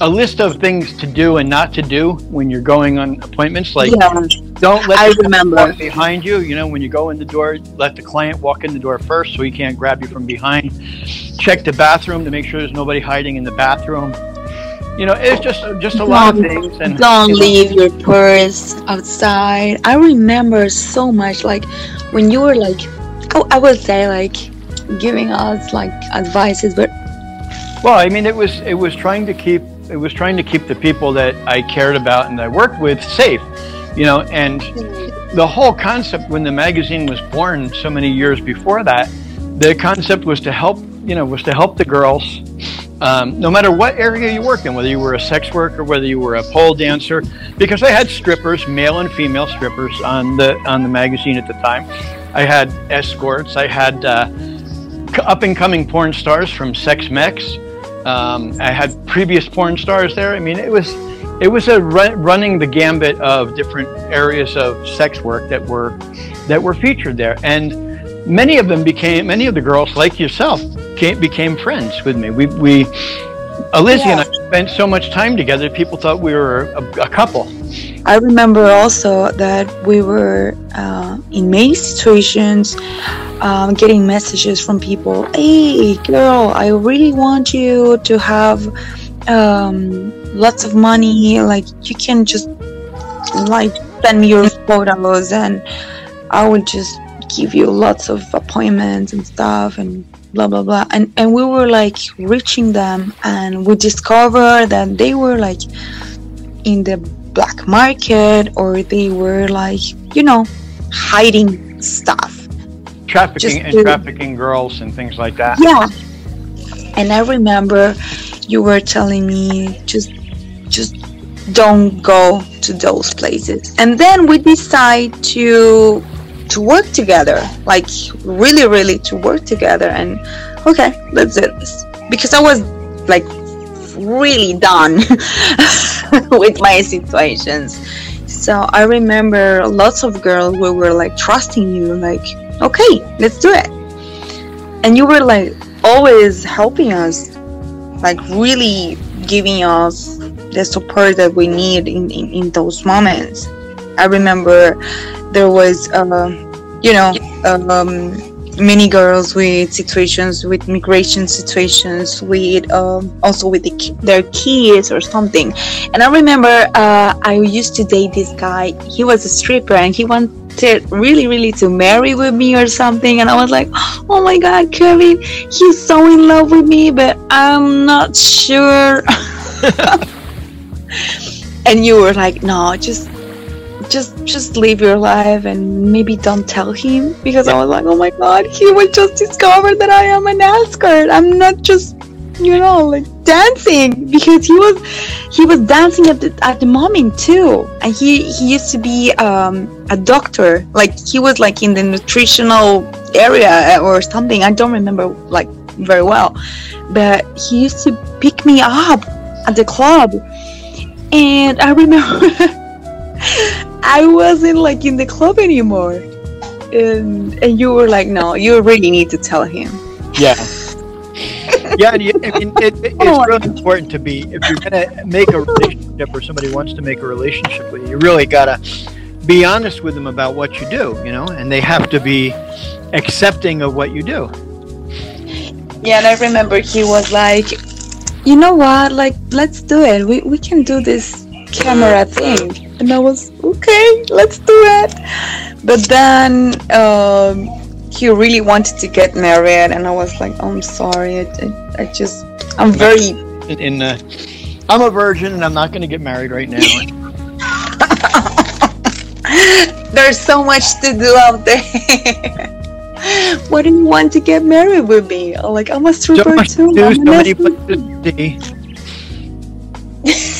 a list of things to do and not to do when you're going on appointments like yeah. don't let I the remember. walk behind you you know when you go in the door let the client walk in the door first so he can't grab you from behind. Check the bathroom to make sure there's nobody hiding in the bathroom. You know it's just just a lot of things and don't you know, leave your purse outside. I remember so much like when you were like oh, i would say like giving us like advices but well i mean it was it was trying to keep it was trying to keep the people that i cared about and i worked with safe you know and the whole concept when the magazine was born so many years before that the concept was to help you know was to help the girls um, no matter what area you worked in whether you were a sex worker whether you were a pole dancer because i had strippers male and female strippers on the on the magazine at the time. I had escorts i had uh, up and coming porn stars from SexMex um, i had previous porn stars there. I mean it was it was a run, running the gambit of different areas of sex work that were that were featured there. And many of them became many of the girls like yourself came, became friends with me. We we Alizia and I spent so much time together people thought we were a, a couple i remember also that we were uh, in many situations um, getting messages from people hey girl i really want you to have um, lots of money. Like you can just like send me your photos and i will just give you lots of appointments and stuff and blah blah blah. And and we were like reaching them and we discovered that they were like in the black market or they were like you know hiding stuff. Trafficking and trafficking girls and things like that. Yeah. And i remember you were telling me just just don't go to those places. And then we decide to to work together like really really to work together and okay let's do this. Because i was like really done with my situations. So i remember lots of girls we were like trusting you like okay let's do it. And you were like always helping us like really giving us the support that we need in, in, in those moments. I remember there was uh, you know um, many girls with situations with migration situations with um, also with the, their kids or something. And i remember uh, i used to date this guy. He was a stripper and he wanted really really to marry with me or something. And i was like oh my god kevin he's so in love with me but i'm not sure. And you were like no just just just live your life and maybe don't tell him. Because i was like oh my god he would just discover that i am an escort i'm not just you know like dancing. Because he was he was dancing at the at the moment too. And he he used to be um a doctor. Like he was like in the nutritional area or something. I don't remember like very well. But he used to pick me up at the club. And i remember I wasn't like in the club anymore. And and you were like, no, you really need to tell him. Yeah. yeah, I mean, it, it- it's really important to be if you're gonna make a relationship or somebody wants to make a relationship with you, you really gotta be honest with them about what you do, you know, and they have to be accepting of what you do. Yeah, and I remember he was like, you know what? Like, let's do it. We we can do this camera thing. And I was okay. Let's do it. But then um, he really wanted to get married, and I was like, oh, I'm sorry. I, I, I just I'm very In, uh, I'm a virgin and I'm not going to get married right now. There's so much to do out there. Why do you want to get married with me? I'm Like I'm a stripper too. I'm so many places to see.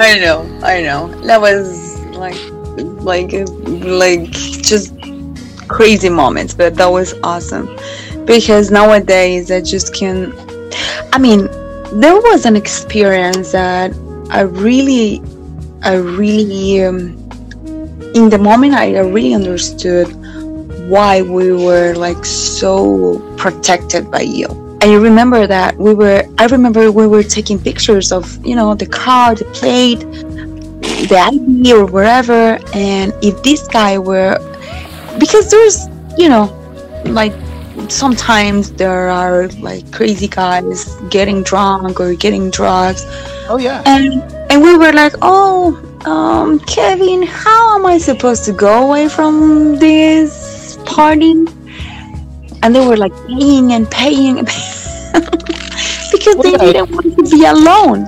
I know, I know. That was like like like just crazy moments but that was awesome because nowadays i just can i mean there was an experience that i really i really um, in the moment I, I really understood why we were like so protected by you and you remember that we were i remember we were taking pictures of you know the car the plate the ID or wherever. And if this guy were because there's you know like sometimes there are like crazy guys getting drunk or getting drugs. Oh yeah. and and we were like oh um kevin how am i supposed to go away from this party and they were like paying and paying and paying because they didn't want to be alone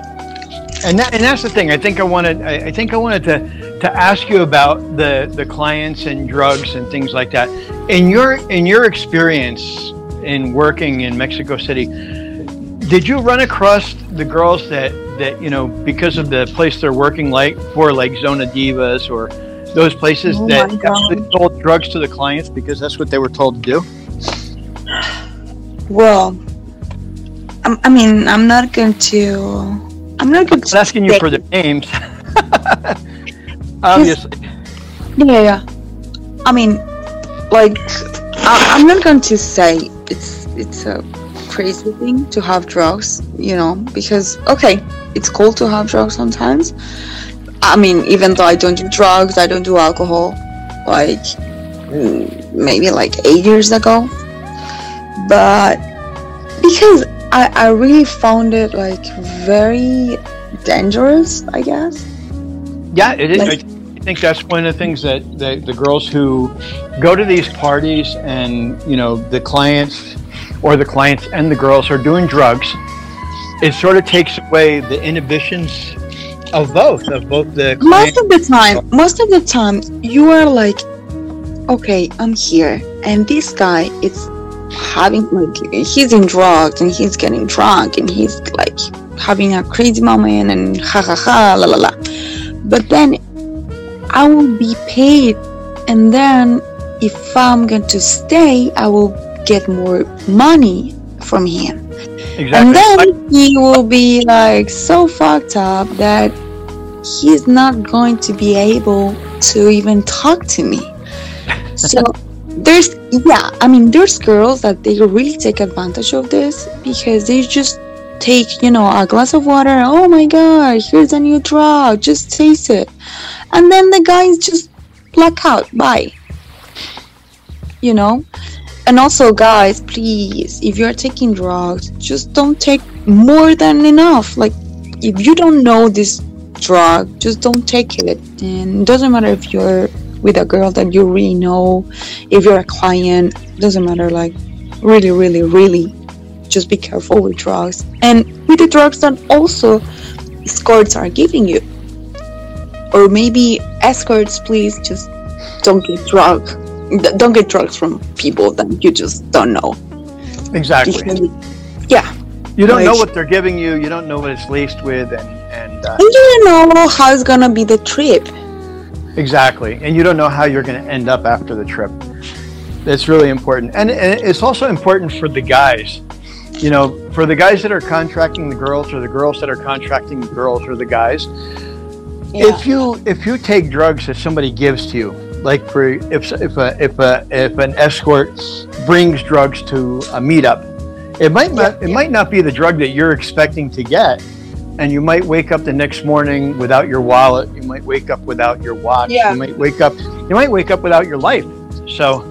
And that, and that's the thing. I think I wanted. I, I think I wanted to to ask you about the the clients and drugs and things like that. In your in your experience in working in Mexico City, did you run across the girls that that you know because of the place they're working like for like Zona Divas or those places Oh that my God. actually sold drugs to the clients because that's what they were told to do? Well, I'm, I mean, I'm not going to. I'm not going I'm to. asking you for the names. Obviously. Yeah, yeah. I mean, like, I, I'm not going to say it's it's a crazy thing to have drugs, you know, because okay, it's cool to have drugs sometimes. I mean, even though I don't do drugs, I don't do alcohol, like mm, maybe like eight years ago, but because I I really found it like very dangerous, I guess. Yeah, it is. Like- I think that's one of the things that, that the girls who go to these parties and you know the clients or the clients and the girls are doing drugs. It sort of takes away the inhibitions of both of both the most of the time most of the time you are like okay i'm here and this guy is having like he's in drugs and he's getting drunk and he's like having a crazy moment and ha ha ha la la la but then i will be paid and then if i'm going to stay i will get more money from him exactly. and then he will be like so fucked up that he's not going to be able to even talk to me. So there's yeah, I mean there's girls that they really take advantage of this because they just take, you know, a glass of water, oh my god, here's a new drug, just taste it. And then the guys just black out, bye. You know? And also, guys, please, if you're taking drugs, just don't take more than enough. Like, if you don't know this drug, just don't take it. And it doesn't matter if you're with a girl that you really know, if you're a client, doesn't matter. Like, really, really, really, just be careful with drugs. And with the drugs that also escorts are giving you. Or maybe escorts, please just don't get drug. Don't get drugs from people that you just don't know. exactly. Yeah, You don't know what they're giving you. You don't know what it's laced with, and and uh, and you don't know how it's gonna be the trip. Exactly, and you don't know how you're going to end up after the trip. That's really important, and, and it's also important for the guys. You know, for the guys that are contracting the girls, or the girls that are contracting the girls, or the guys. If you if you take drugs that somebody gives to you, like for if if a if a if an escort brings drugs to a meetup, it might not it might not be the drug that you're expecting to get, and you might wake up the next morning without your wallet. You might wake up without your watch. Yeah. You might wake up. You might wake up without your life. So,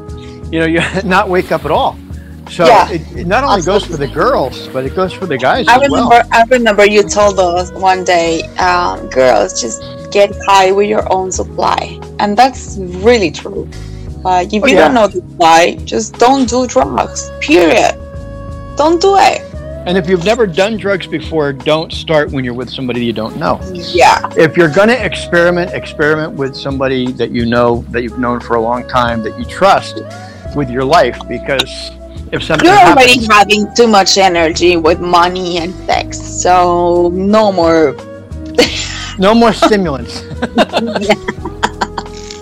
you know, you not wake up at all. So Yeah. it, it not only goes for the girls, but it goes for the guys I as remember. well. I remember you told us one day, um, girls, just get high with your own supply, and that's really true. Like, if Oh, you yeah. don't know the supply, just don't do drugs. Period. Don't do it. And if you've never done drugs before, don't start when you're with somebody you don't know. Yeah. If you're going to experiment, experiment with somebody that you know, that you've known for a long time, that you trust with your life, because if something You're already happens, having too much energy with money and sex, so no more. no more stimulants.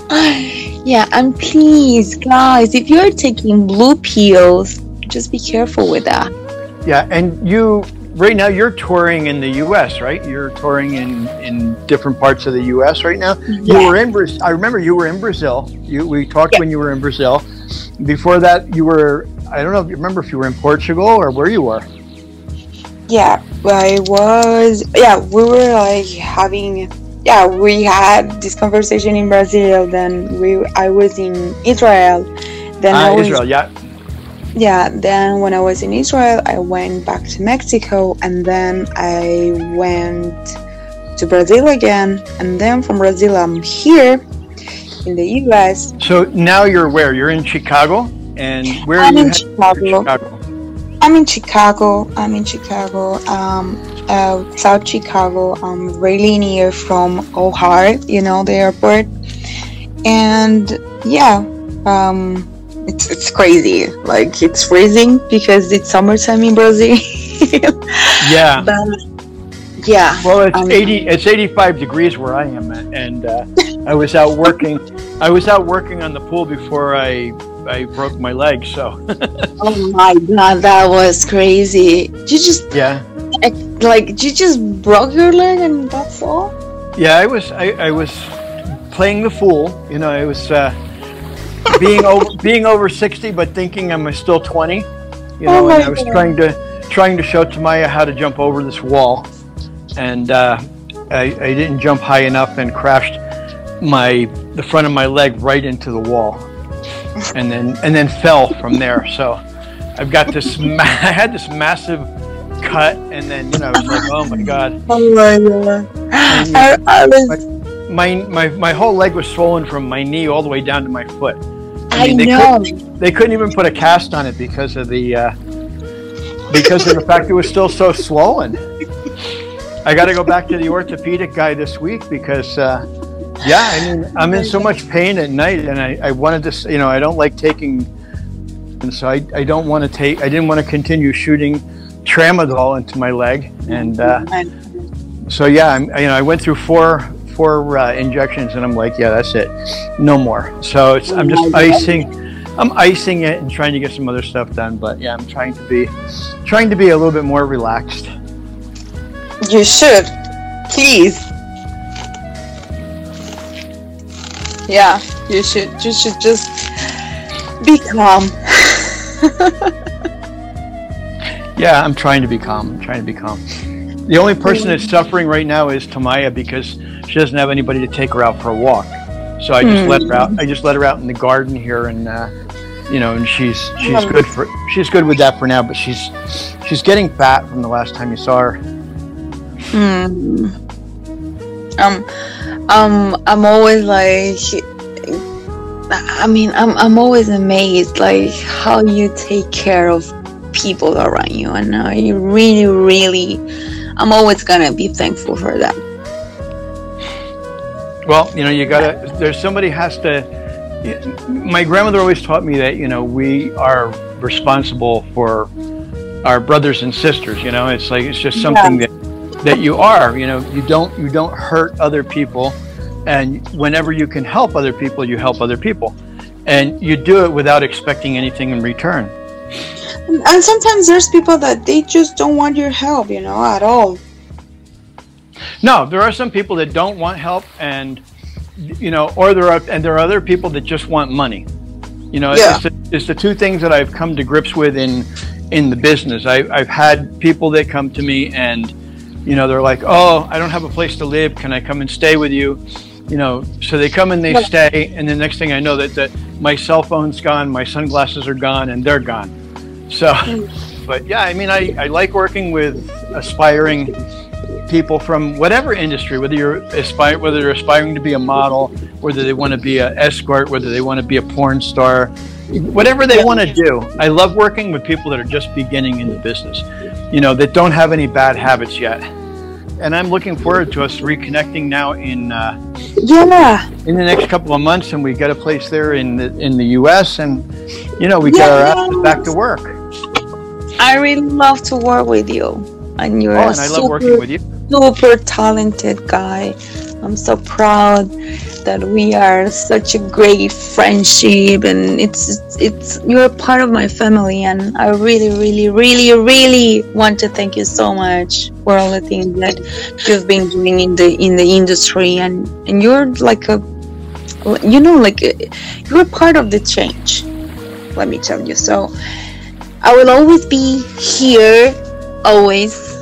yeah, and please, guys, if you're taking blue pills, just be careful with that. Yeah, and you right now you're touring in the U.S., right? You're touring in in different parts of the U.S. right now. Yeah. You were in Brazil. I remember you were in Brazil. You we talked Yeah. when you were in Brazil. Before that, you were. I don't know. if you Remember if you were in Portugal or where you were? Yeah, I was. Yeah, we were like having. Yeah, we had this conversation in Brazil. Then we, I was in Israel. Then I Ah, was, Israel. Yeah. Yeah, then when I was in Israel, I went back to Mexico, and then I went to Brazil again, and then from Brazil, I'm here in the U.S. So now you're where? You're in Chicago, and where I'm are you in Chicago. Chicago? I'm in Chicago. I'm in Chicago. Um, uh, South Chicago. I'm really near from O'Hare, you know, the airport. And yeah, um, it's it's crazy. Like it's freezing because it's summertime in Brazil. Yeah. but yeah, Well, it's Um, 80. It's 85 degrees where I am, at, and uh, I was out working. I was out working on the pool before I I broke my leg. So oh my god, that was crazy. You just yeah, like you just broke your leg and that's all. yeah. I was I, I was playing the fool. You know, I was uh, being over being over 60, but thinking I'm still 20. You know, Oh and I was God. trying to trying to show Tamaya how to jump over this wall, and uh, I, I didn't jump high enough and crashed my the front of my leg right into the wall, and then and then fell from there. So I've got this. Ma- I had this massive cut, and then you know I was like, oh my god, Oh my god. I, I was my my my whole leg was swollen from my knee all the way down to my foot. I mean, they know. They couldn't even put a cast on it because of the uh, because of the fact it was still so swollen. I got to go back to the orthopedic guy this week because, uh, yeah, I mean, I'm in so much pain at night, and I, I wanted to, you know, I don't like taking, and so I, I don't want to take, I didn't want to continue shooting tramadol into my leg, and uh, so yeah, I'm, you know, I went through four four uh, injections, and I'm like, yeah, that's it, no more. So it's, I'm just icing, I'm icing it and trying to get some other stuff done. But yeah, I'm trying to be trying to be a little bit more relaxed. You should. Please. Yeah, you should. You should just be calm. Yeah, I'm trying to be calm. I'm trying to be calm. The only person that's suffering right now is Tamaya because she doesn't have anybody to take her out for a walk. So I just let her out. I just let her out in the garden here, and uh, you know, and she's she's good for she's good with that for now. But she's she's getting fat from the last time you saw her. Hmm. Um, um, I'm always like, I mean, I'm I'm always amazed like how you take care of people around you, and I really, really, I'm always gonna be thankful for that. Well, you know, you gotta. There's somebody has to. My grandmother always taught me that you know we are responsible for our brothers and sisters. You know, it's like it's just something that that you are. You know, you don't you don't hurt other people, and whenever you can help other people, you help other people, and you do it without expecting anything in return. And sometimes there's people that they just don't want your help, you know, at all. No, there are some people that don't want help, and you know, or there are and there are other people that just want money. You know, Yeah. it's, the, it's the two things that I've come to grips with in in the business. I, I've had people that come to me and you know they're like, "Oh, I don't have a place to live. Can I come and stay with you?" You know, so they come and they stay, and the next thing I know that that my cell phone's gone, my sunglasses are gone, and they're gone. So, but yeah, I mean, I, I like working with aspiring people from whatever industry, whether you're aspire, whether they're aspiring to be a model, whether they want to be an escort, whether they want to be a porn star, whatever they want to do. I love working with people that are just beginning in the business, you know, that don't have any bad habits yet. And I'm looking forward to us reconnecting now in uh, Yeah. in the next couple of months, and we get a place there in the in the U.S. and you know we get our asses back to work. I really love to work with you. And you're Oh, a and I love working with you. super talented guy. I'm so proud that we are such a great friendship and it's it's you're part of my family and I really really really really want to thank you so much for all the things that you've been doing in the in the industry and and you're like a you know like you're part of the change let me tell you so I will always be here always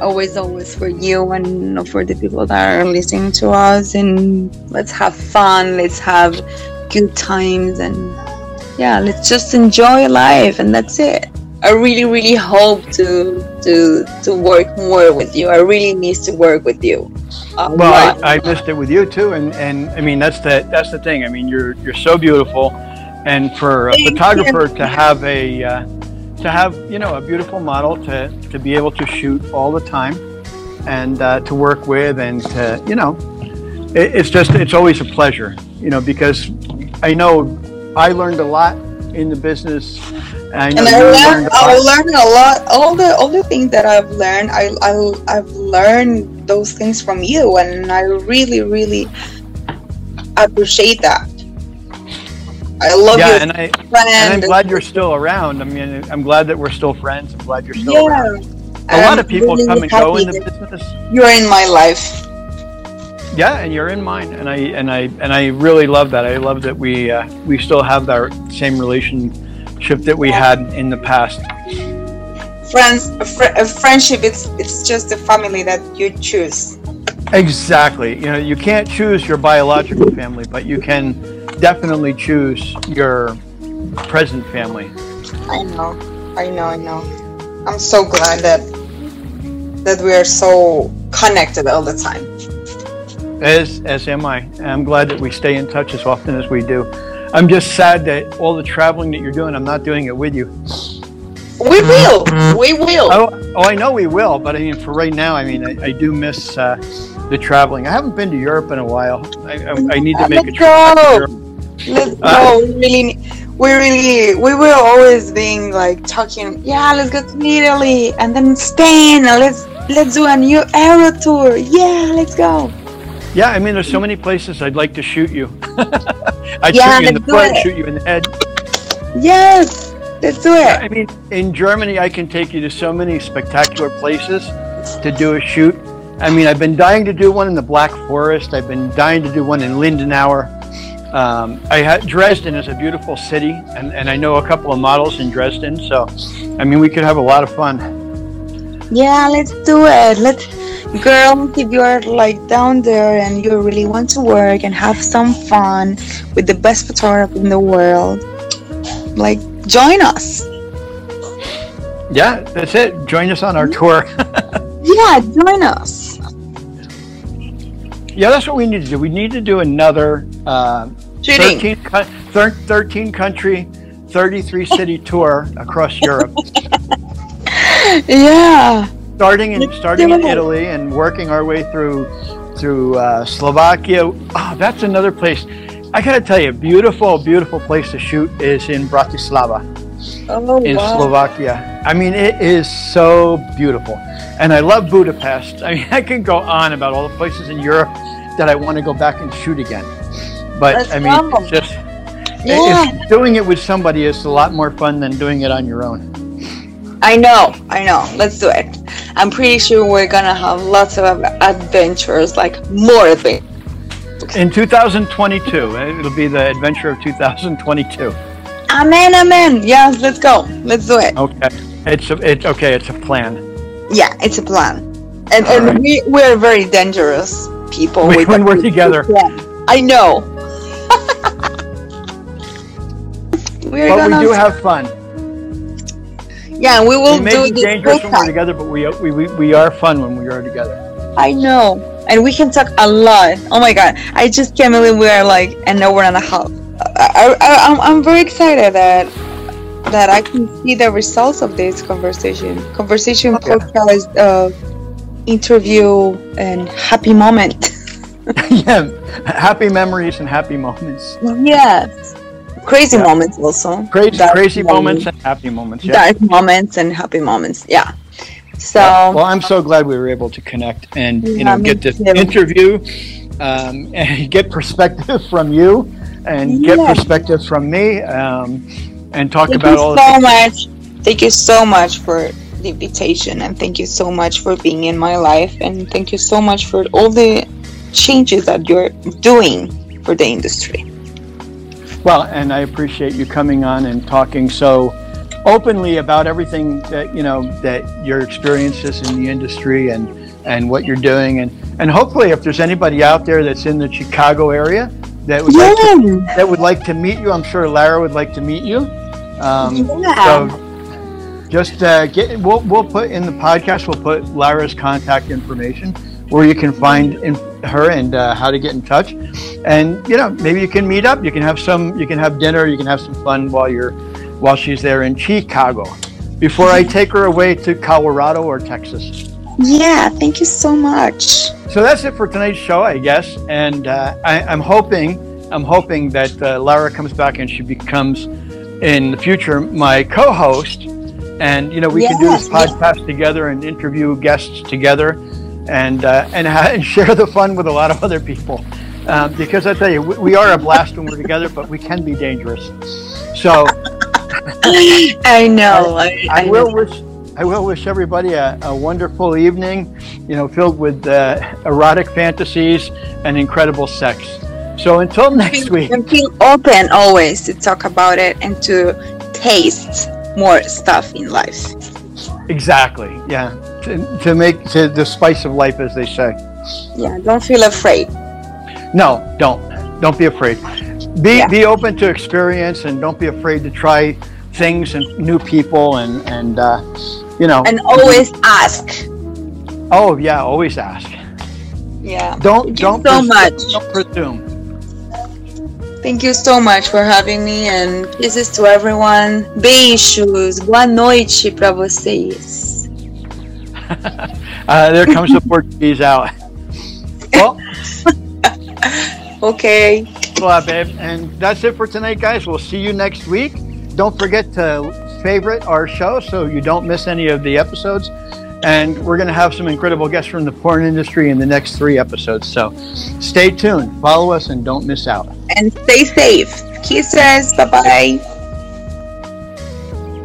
always always for you and for the people that are listening to us. And let's have fun let's have good times and yeah let's just enjoy life and that's it. I really really hope to to to work more with you. I really miss to work with you. Well I, I, missed it with you too and and i mean that's the that's the thing. I mean you're you're so beautiful. And for a photographer to have a uh, to have you know a beautiful model to to be able to shoot all the time and uh, to work with and to you know it, it's just it's always a pleasure you know because I know I learned a lot in the business. And I learned, I learned a lot. All the all the things that I've learned I, I I've learned those things from you and I really really appreciate that I love you. and I friend. and I'm glad you're still around. I mean, I'm glad that we're still friends. I'm glad you're still yeah. around. A lot of people really come and go in the business. You're in my life. Yeah, and you're in mine, and I and I and I really love that. I love that we uh, we still have that same relationship that we had in the past. Friends, a, fr- a friendship. It's it's just a family that you choose. Exactly. You know, you can't choose your biological family, but you can definitely choose your present family. I know, I know, I know. I'm so glad that that we are so connected all the time. As as am I. I'm glad that we stay in touch as often as we do. I'm just sad that all the traveling that you're doing, I'm not doing it with you. We will. We will. Oh, oh I know we will. But I mean, for right now, I mean, I, I do miss uh, the traveling. I haven't been to Europe in a while. I, I, I need to make Let's a trip. Let's go. Ah. we really, we really, we were always being like talking. Yeah, let's go to Italy and then Spain. Let's let's do a new Euro tour. Yeah, let's go. Yeah, I mean, there's so many places I'd like to shoot you. I'd yeah, shoot you in the front, shoot you in the head. Yes, let's do it. I mean, in Germany, I can take you to so many spectacular places to do a shoot. I mean, I've been dying to do one in the Black Forest. I've been dying to do one in Lindenauer. Um, I had, Dresden is a beautiful city, and, and I know a couple of models in Dresden. So, I mean, we could have a lot of fun. Yeah, let's do it. Let's, girl, if you're like down there and you really want to work and have some fun with the best photographer in the world, like join us. Yeah, that's it. Join us on our tour. yeah, join us. Yeah, that's what we need to do. We need to do another uh, 13, 13 country, 33 city tour across Europe. yeah. Starting in starting in Italy and working our way through through uh, Slovakia. Oh, that's another place. I gotta tell you, beautiful, beautiful place to shoot is in Bratislava, oh, in wow. Slovakia. I mean, it is so beautiful, and I love Budapest. I mean, I can go on about all the places in Europe that I want to go back and shoot again. But Let's I mean, it's just yeah. if doing it with somebody is a lot more fun than doing it on your own. I know, I know. Let's do it. I'm pretty sure we're gonna have lots of adventures, like more adventures. In 2022, eh, it'll be the adventure of 2022. Amen, amen. Yes, let's go. Let's do it. Okay, it's a, it, okay. It's a plan. Yeah, it's a plan, and All and right. we we're very dangerous people when we're together. I know. We're but we do have fun. Yeah, we will we may be dangerous when we're together, but we, we, we, we are fun when we are together. I know. And we can talk a lot. Oh my god. I just can't believe we are like an hour and a half. I, I, I'm, I'm very excited that that I can see the results of this conversation. Conversation okay. podcast, uh, interview, and happy moment. yeah, happy memories and happy moments. Yes crazy yeah. moments also. Crazy, crazy moments, moments and happy moments. Yeah. Dark moments and happy moments. Yeah. So yeah. well, I'm so glad we were able to connect and you know get this too. interview um, and get perspective from you and get perspective from me um, and talk Thank about you all so much. Thank you so much for the invitation, and thank you so much for being in my life, and thank you so much for all the changes that you're doing for the industry. Well, and I appreciate you coming on and talking so openly about everything that you know that your experiences in the industry and and what you're doing and and hopefully if there's anybody out there that's in the Chicago area that would like to, that would like to meet you, I'm sure Lara would like to meet you. Um, Yeah. So just uh, get we'll we'll put in the podcast we'll put Lara's contact information where you can find in, her and uh, how to get in touch and you know maybe you can meet up you can have some you can have dinner you can have some fun while you're while she's there in Chicago before I take her away to Colorado or Texas. Yeah, thank you so much. So that's it for tonight's show, I guess. And uh, I, I'm hoping, I'm hoping that uh, Lara comes back and she becomes, in the future, my co-host. And you know, we can do this Yes, yes. podcast together and interview guests together, and uh, and ha- and share the fun with a lot of other people. Um, because I tell you, we, we are a blast when we're together, but we can be dangerous. So I know. I, I I will know. wish I will wish everybody a, a wonderful evening, you know, filled with uh, erotic fantasies and incredible sex. So until next week, And feel open always to talk about it and to taste more stuff in life. exactly, yeah, to, to make to the spice of life, as they say. Yeah, don't feel afraid. No, don't, don't be afraid. Be Yeah. be open to experience and don't be afraid to try things and new people and and uh, you know. And always ask. oh yeah, always ask. Yeah. Don't Thank don't so much. Don't presume. Thank you so much for having me and kisses to everyone. Beijos. Boa noite pra vocês. Uh, there comes the Portuguese out. Well, Okay. a babe. And that's it for tonight, guys. We'll see you next week. Don't forget to favorite our show so you don't miss any of the episodes. And we're going to have some incredible guests from the porn industry in the next three episodes. So stay tuned, follow us, and don't miss out. And stay safe. Kisses. Bye bye.